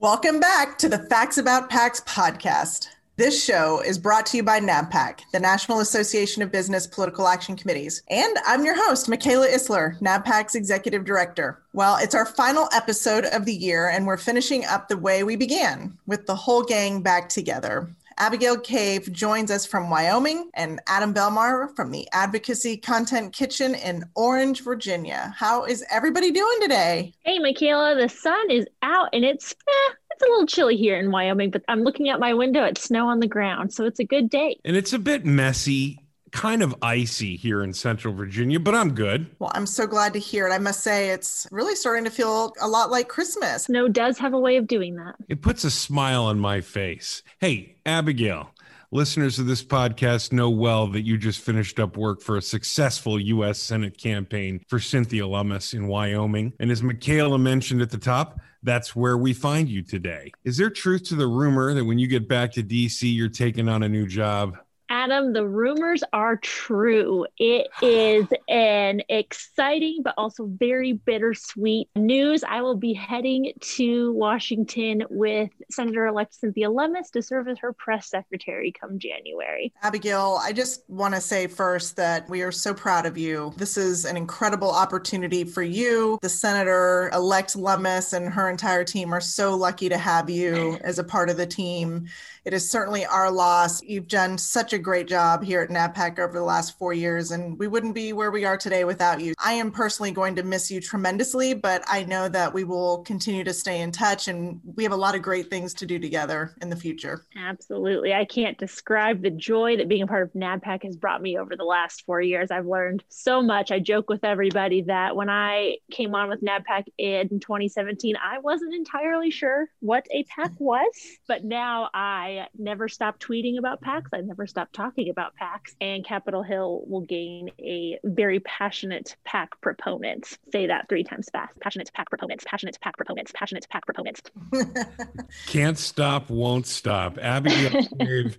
Welcome back to the Facts About PACs podcast. This show is brought to you by NABPAC, the National Association of Business Political Action Committees. And I'm your host, Michaela Isler, NABPAC's Executive Director. Well, it's our final episode of the year, and we're finishing up the way we began with the whole gang back together. Abigail Cave joins us from Wyoming, and Adam Belmar from the Advocacy Content Kitchen in Orange, Virginia. How is everybody doing today? Hey, Michaela, the sun is out and it's eh, it's a little chilly here in Wyoming, but I'm looking out my window at snow on the ground, so it's a good day. And it's a bit messy kind of icy here in central Virginia, but I'm good. Well, I'm so glad to hear it. I must say, it's really starting to feel a lot like Christmas. Snow does have a way of doing that. It puts a smile on my face. Hey, Abigail. Listeners of this podcast know well that you just finished up work for a successful U.S. Senate campaign for Cynthia Lummis in Wyoming. And as Michaela mentioned at the top, that's where we find you today. Is there truth to the rumor that when you get back to D.C., you're taking on a new job? Adam, the rumors are true. It is an exciting but also very bittersweet news. I will be heading to Washington with Senator elect Cynthia Lummis to serve as her press secretary come January. Abigail, I just want to say first that we are so proud of you. This is an incredible opportunity for you. The Senator elect Lummis and her entire team are so lucky to have you as a part of the team. It is certainly our loss. You've done such a great job here at NABPAC over the last four years, and we wouldn't be where we are today without you. I am personally going to miss you tremendously, but I know that we will continue to stay in touch, and we have a lot of great things to do together in the future. Absolutely. I can't describe the joy that being a part of NABPAC has brought me over the last four years. I've learned so much. I joke with everybody that when I came on with NABPAC in 2017, I wasn't entirely sure what a PAC was, but now I never stopped tweeting about PACs. I never stopped talking about PACs. And Capitol Hill will gain a very passionate PAC proponent. Say that three times fast. Passionate PAC proponents, passionate PAC proponents, passionate PAC proponents. Can't stop, won't stop. Abigail,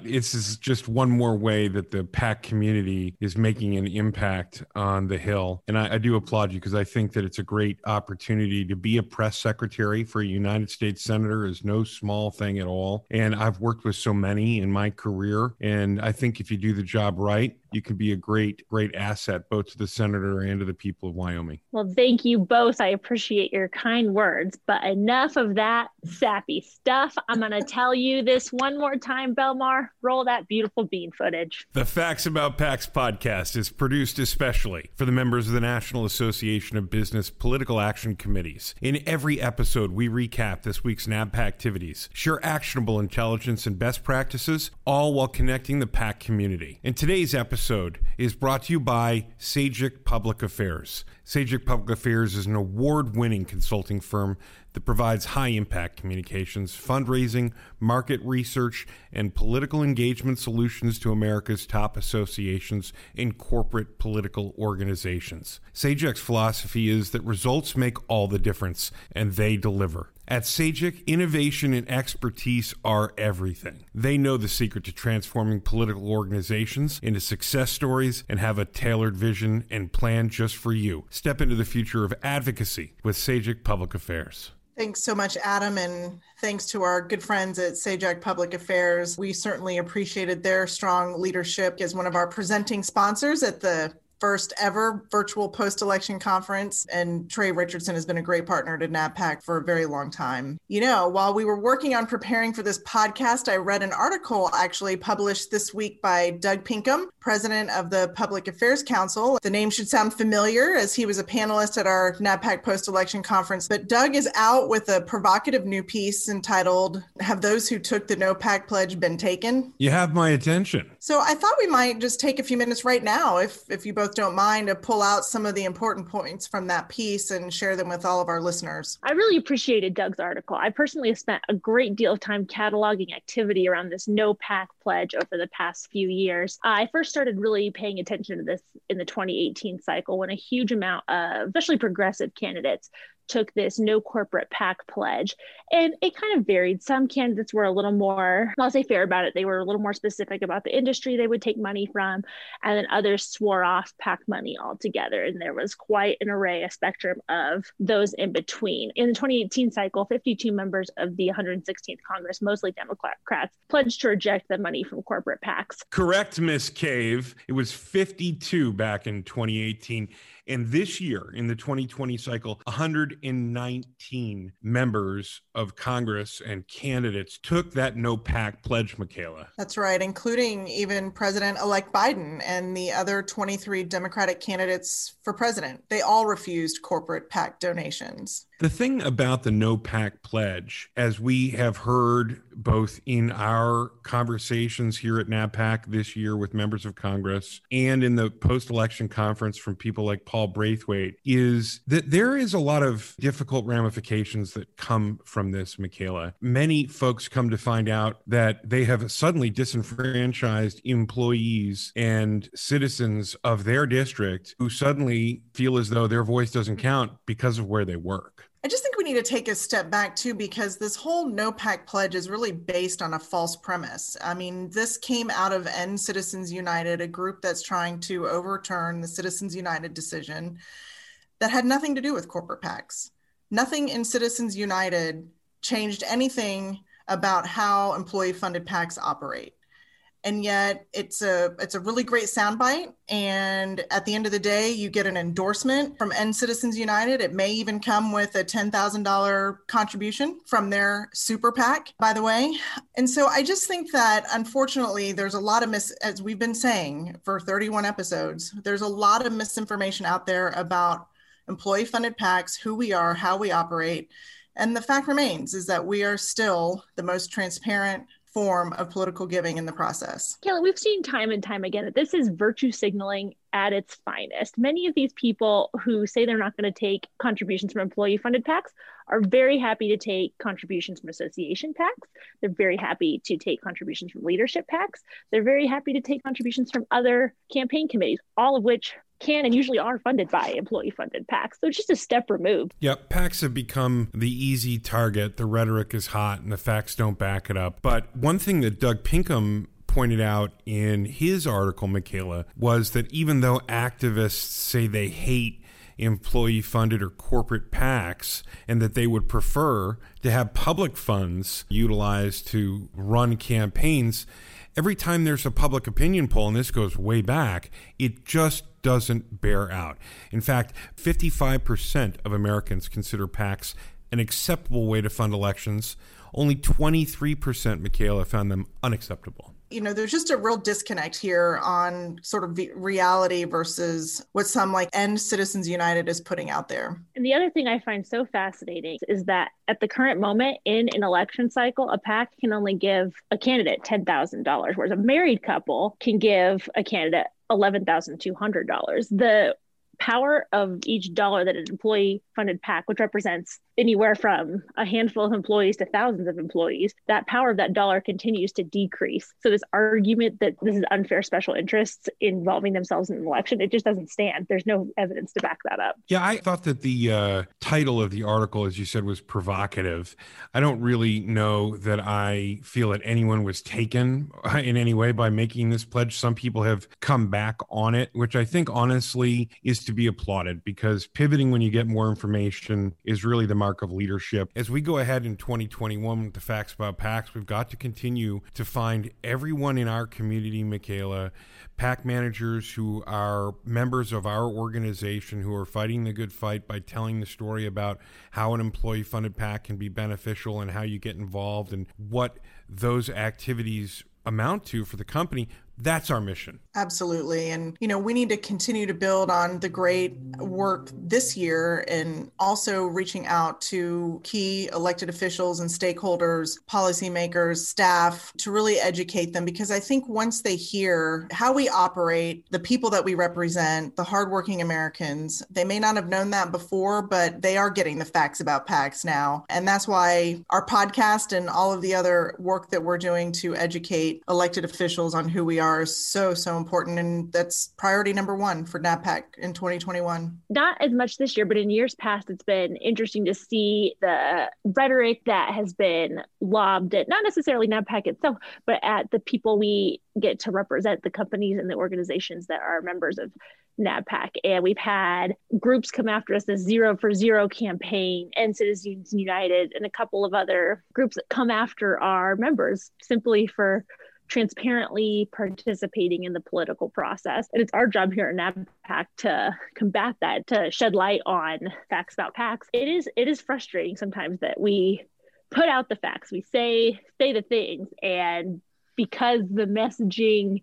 this is just one more way that the PAC community is making an impact on the Hill. And I, I do applaud you because I think that it's a great opportunity to be a press secretary for a United States senator is no small thing at all. And I've worked with so many in my career. And I think if you do the job right, you can be a great, great asset both to the senator and to the people of Wyoming. Well, thank you both. I appreciate your kind words, but enough of that sappy stuff. I'm going to tell you this one more time, Belmar. Roll that beautiful bean footage. The Facts About PACs podcast is produced especially for the members of the National Association of Business Political Action Committees. In every episode, we recap this week's NABPAC activities, share actionable intelligence and best practices, all while connecting the PAC community. In today's episode, episode is brought to you by SAGAC Public Affairs. SAGAC Public Affairs is an award winning consulting firm that provides high impact communications, fundraising, market research, and political engagement solutions to America's top associations and corporate political organizations. SAGAC's philosophy is that results make all the difference, and they deliver. At SAGAC, innovation and expertise are everything. They know the secret to transforming political organizations into success stories and have a tailored vision and plan just for you. Step into the future of advocacy with SAGAC Public Affairs. Thanks so much, Adam, and thanks to our good friends at SAGAC Public Affairs. We certainly appreciated their strong leadership as one of our presenting sponsors at the first ever virtual post election conference. And Trey Richardson has been a great partner to NABPAC for a very long time. You know, while we were working on preparing for this podcast, I read an article actually published this week by Doug Pinkham, president of the Public Affairs Council. The name should sound familiar as he was a panelist at our NABPAC post election conference. But Doug is out with a provocative new piece entitled, Have Those Who Took the No PAC Pledge Been Taken? You have my attention. So I thought we might just take a few minutes right now, if, if you both both don't mind to pull out some of the important points from that piece and share them with all of our listeners. I really appreciated Doug's article. I personally have spent a great deal of time cataloging activity around this no PAC pledge over the past few years. I first started really paying attention to this in the 2018 cycle when a huge amount of, especially progressive candidates, took this no corporate PAC pledge. And it kind of varied. Some candidates were a little more, I'll say fair about it. They were a little more specific about the industry they would take money from. And then others swore off PAC money altogether. And there was quite an array, a spectrum of those in between. In the 2018 cycle, 52 members of the 116th Congress, mostly Democrats, pledged to reject the money from corporate PACs. Correct, Miss Cave. It was 52 back in 2018. And this year, in the 2020 cycle, 119 members of Congress and candidates took that no PAC pledge, Michaela. That's right, including even President elect Biden and the other 23 Democratic candidates for president. They all refused corporate PAC donations. The thing about the no PAC pledge, as we have heard both in our conversations here at NABPAC this year with members of Congress and in the post election conference from people like Paul Braithwaite, is that there is a lot of difficult ramifications that come from this, Michaela. Many folks come to find out that they have suddenly disenfranchised employees and citizens of their district who suddenly feel as though their voice doesn't count because of where they work. I just think we need to take a step back too, because this whole no PAC pledge is really based on a false premise. I mean, this came out of End Citizens United, a group that's trying to overturn the Citizens United decision that had nothing to do with corporate PACs. Nothing in Citizens United changed anything about how employee funded PACs operate and yet it's a it's a really great soundbite. And at the end of the day you get an endorsement from end citizens united. It may even come with a $10000 contribution from their super pac by the way. And so i just think that unfortunately there's a lot of mis as we've been saying for 31 episodes there's a lot of misinformation out there about employee funded pacs who we are how we operate. And the fact remains is that we are still the most transparent form of political giving in the process. Kelly, we've seen time and time again that this is virtue signaling at its finest. Many of these people who say they're not going to take contributions from employee funded PACs are very happy to take contributions from association PACs. They're very happy to take contributions from leadership PACs. They're very happy to take contributions from other campaign committees, all of which can and usually are funded by employee funded PACs. So it's just a step removed. Yep. PACs have become the easy target. The rhetoric is hot and the facts don't back it up. But one thing that Doug Pinkham pointed out in his article, Michaela, was that even though activists say they hate employee funded or corporate PACs and that they would prefer to have public funds utilized to run campaigns, every time there's a public opinion poll, and this goes way back, it just doesn't bear out. In fact, 55% of Americans consider PACs an acceptable way to fund elections. Only 23%, Michaela, found them unacceptable you know, there's just a real disconnect here on sort of reality versus what some like End Citizens United is putting out there. And the other thing I find so fascinating is that at the current moment in an election cycle, a PAC can only give a candidate $10,000, whereas a married couple can give a candidate $11,200. The power of each dollar that an employee funded PAC, which represents anywhere from a handful of employees to thousands of employees, that power of that dollar continues to decrease. So this argument that this is unfair special interests involving themselves in an election, it just doesn't stand. There's no evidence to back that up. Yeah, I thought that the uh, title of the article, as you said, was provocative. I don't really know that I feel that anyone was taken in any way by making this pledge. Some people have come back on it, which I think honestly is to be applauded because pivoting when you get more information is really the mark of leadership. As we go ahead in 2021 with the facts about PACs, we've got to continue to find everyone in our community, Michaela, PAC managers who are members of our organization who are fighting the good fight by telling the story about how an employee funded PAC can be beneficial and how you get involved and what those activities amount to for the company That's our mission. Absolutely. And, you know, we need to continue to build on the great work this year and also reaching out to key elected officials and stakeholders, policymakers, staff to really educate them because I think once they hear how we operate, the people that we represent, the hardworking Americans, they may not have known that before, but they are getting the facts about PACs now. And that's why our podcast and all of the other work that we're doing to educate elected officials on who we are are so so important and that's priority number one for NABPAC in 2021 not as much this year but in years past it's been interesting to see the rhetoric that has been lobbed at not necessarily NABPAC itself but at the people we get to represent the companies and the organizations that are members of NABPAC. And we've had groups come after us, the Zero for Zero campaign and Citizens United, and a couple of other groups that come after our members simply for transparently participating in the political process. And it's our job here at NABPAC to combat that, to shed light on facts about PACs. It is it is frustrating sometimes that we put out the facts, we say say the things, and because the messaging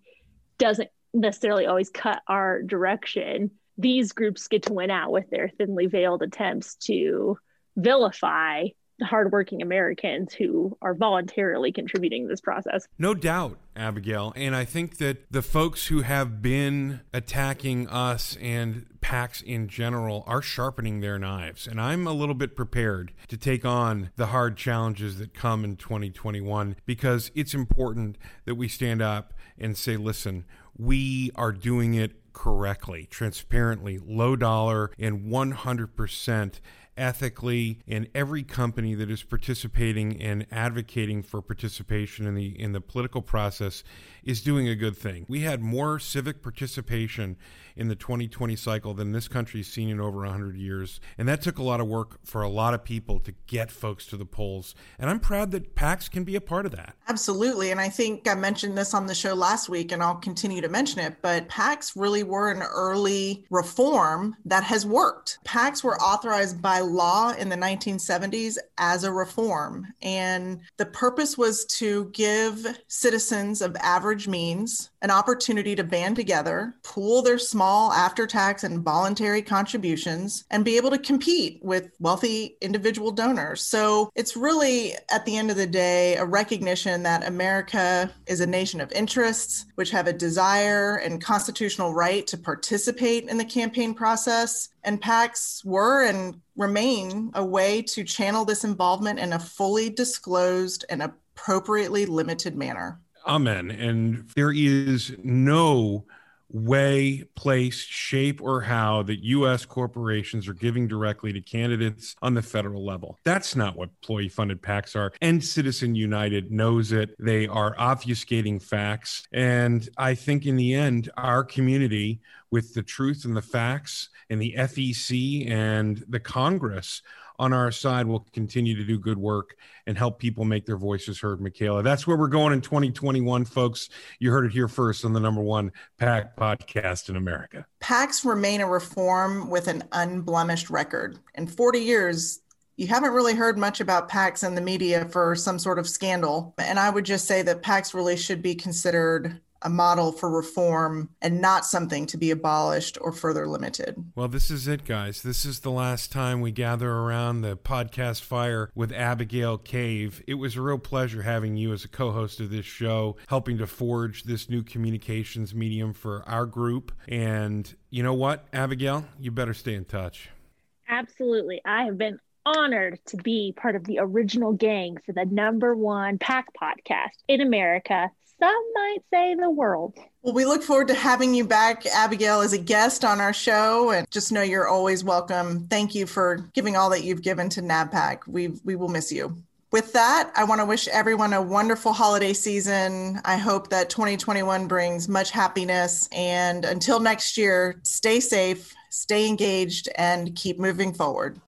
doesn't necessarily always cut our direction, these groups get to win out with their thinly veiled attempts to vilify hardworking Americans who are voluntarily contributing to this process. No doubt, Abigail. And I think that the folks who have been attacking us and PACs in general are sharpening their knives. And I'm a little bit prepared to take on the hard challenges that come in 2021 because it's important that we stand up and say, listen, we are doing it correctly, transparently, low dollar, and 100% ethically and every company that is participating and advocating for participation in the in the political process is doing a good thing. We had more civic participation in the 2020 cycle than this country's seen in over 100 years. And that took a lot of work for a lot of people to get folks to the polls. And I'm proud that PACs can be a part of that. Absolutely. And I think I mentioned this on the show last week, and I'll continue to mention it, but PACs really were an early reform that has worked. PACs were authorized by law in the 1970s as a reform. And the purpose was to give citizens of average means an opportunity to band together, pool their small after tax and voluntary contributions, and be able to compete with wealthy individual donors. So it's really, at the end of the day, a recognition that America is a nation of interests, which have a desire and constitutional right to participate in the campaign process. And PACs were and remain a way to channel this involvement in a fully disclosed and appropriately limited manner. Amen. And there is no way, place, shape, or how that U.S. corporations are giving directly to candidates on the federal level. That's not what employee funded PACs are. And Citizen United knows it. They are obfuscating facts. And I think in the end, our community, with the truth and the facts, and the FEC and the Congress on our side will continue to do good work and help people make their voices heard, Michaela. That's where we're going in 2021, folks. You heard it here first on the number one PAC podcast in America. PACs remain a reform with an unblemished record. In 40 years, you haven't really heard much about PACs in the media for some sort of scandal. And I would just say that PACs really should be considered a model for reform and not something to be abolished or further limited. Well, this is it, guys. This is the last time we gather around the podcast fire with Abigail Cave. It was a real pleasure having you as a co host of this show, helping to forge this new communications medium for our group. And you know what, Abigail? You better stay in touch. Absolutely. I have been honored to be part of the original gang for the number one PAC podcast in America some might say the world. Well, we look forward to having you back, Abigail, as a guest on our show. And just know you're always welcome. Thank you for giving all that you've given to NABPAC. We we will miss you. With that, I want to wish everyone a wonderful holiday season. I hope that 2021 brings much happiness. And until next year, stay safe, stay engaged, and keep moving forward.